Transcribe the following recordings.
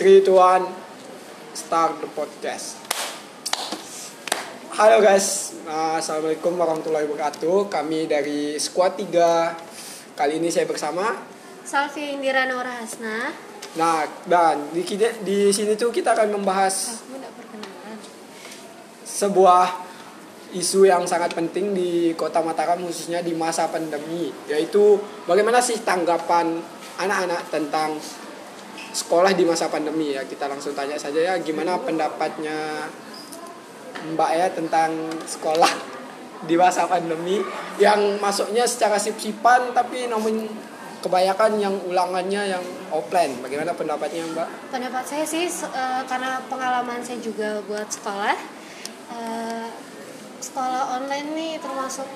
3, 2, 1 Start the podcast. Halo guys. Nah, Assalamualaikum warahmatullahi wabarakatuh. Kami dari Squad 3 Kali ini saya bersama Salvi Indira Nora Hasna. Nah, dan di, di sini tuh kita akan membahas sebuah isu yang sangat penting di kota Mataram khususnya di masa pandemi yaitu bagaimana sih tanggapan anak-anak tentang sekolah di masa pandemi ya kita langsung tanya saja ya gimana pendapatnya Mbak ya tentang sekolah di masa pandemi yang masuknya secara sip-sipan tapi namun kebanyakan yang ulangannya yang offline bagaimana pendapatnya Mbak? Pendapat saya sih eh, karena pengalaman saya juga buat sekolah. eh, sekolah online nih termasuk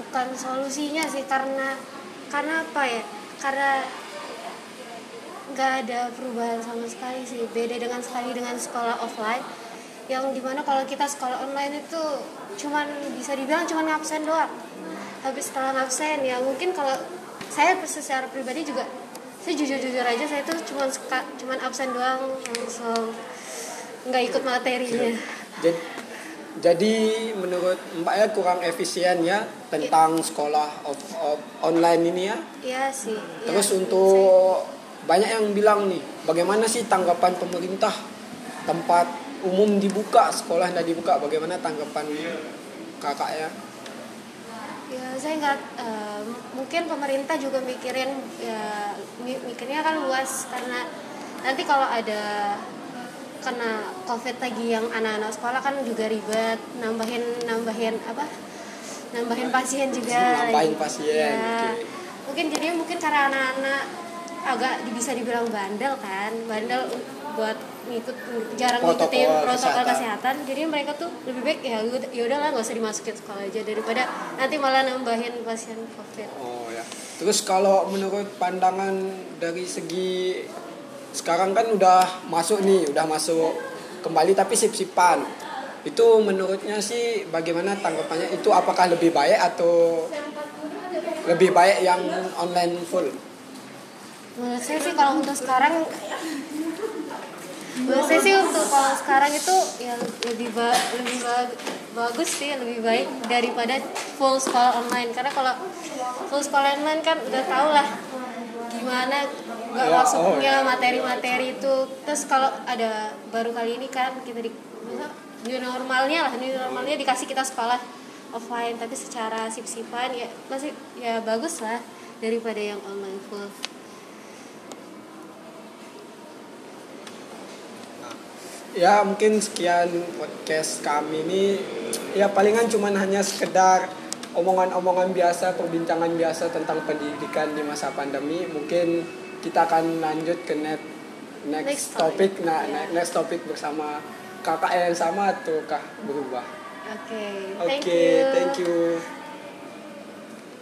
bukan solusinya sih karena karena apa ya? Karena nggak ada perubahan sama sekali sih. Beda dengan sekali dengan sekolah offline yang di mana kalau kita sekolah online itu cuman bisa dibilang cuman ngabsen doang. Habis setelah ngabsen ya mungkin kalau saya secara pribadi juga saya jujur-jujur aja saya tuh cuman seka- cuman absen doang langsung nggak ikut materinya. Jadi, jadi menurut Mbak ya kurang efisien ya tentang sekolah off- off- online ini ya. Iya sih. iya. Terus untuk banyak yang bilang nih, bagaimana sih tanggapan pemerintah tempat umum dibuka, sekolah tidak dibuka, bagaimana tanggapan kakak ya? Ya saya nggak eh, mungkin pemerintah juga mikirin ya mi- mikirnya kan luas karena nanti kalau ada kena covid lagi yang anak-anak sekolah kan juga ribet nambahin nambahin apa nambahin pasien juga Nambahin lagi. pasien, Ya. oke. mungkin jadi mungkin karena anak-anak agak bisa dibilang bandel kan bandel buat ngikut jarang Protokol ngikutin protokol kesehatan. kesehatan. jadi mereka tuh lebih baik ya udah- ya udahlah nggak usah dimasukin sekolah aja daripada nanti malah nambahin pasien covid Oh ya. Terus kalau menurut pandangan dari segi sekarang kan udah masuk nih, udah masuk kembali tapi sip-sipan. Itu menurutnya sih bagaimana tanggapannya? Itu apakah lebih baik atau lebih baik yang online full? Menurut saya sih kalau untuk sekarang menurut saya sih untuk kalau sekarang itu ya lebih ba lebih ba- bagus sih lebih baik daripada full sekolah online. Karena kalau full sekolah online kan udah tau lah gimana nggak Ya, masuknya materi-materi itu. Terus kalau ada baru kali ini kan kita di new normalnya lah new normalnya dikasih kita sekolah offline. Tapi secara sip-sipan ya masih ya bagus lah daripada yang online full Ya mungkin sekian podcast kami ini ya palingan cuman hanya sekedar omongan-omongan biasa, perbincangan biasa tentang pendidikan di masa pandemi. Mungkin kita akan lanjut ke net, next, Next topic, topic, nah ya. ne- next topic bersama kakak yang sama ataukah berubah? Oke, Oke, thank you. thank you.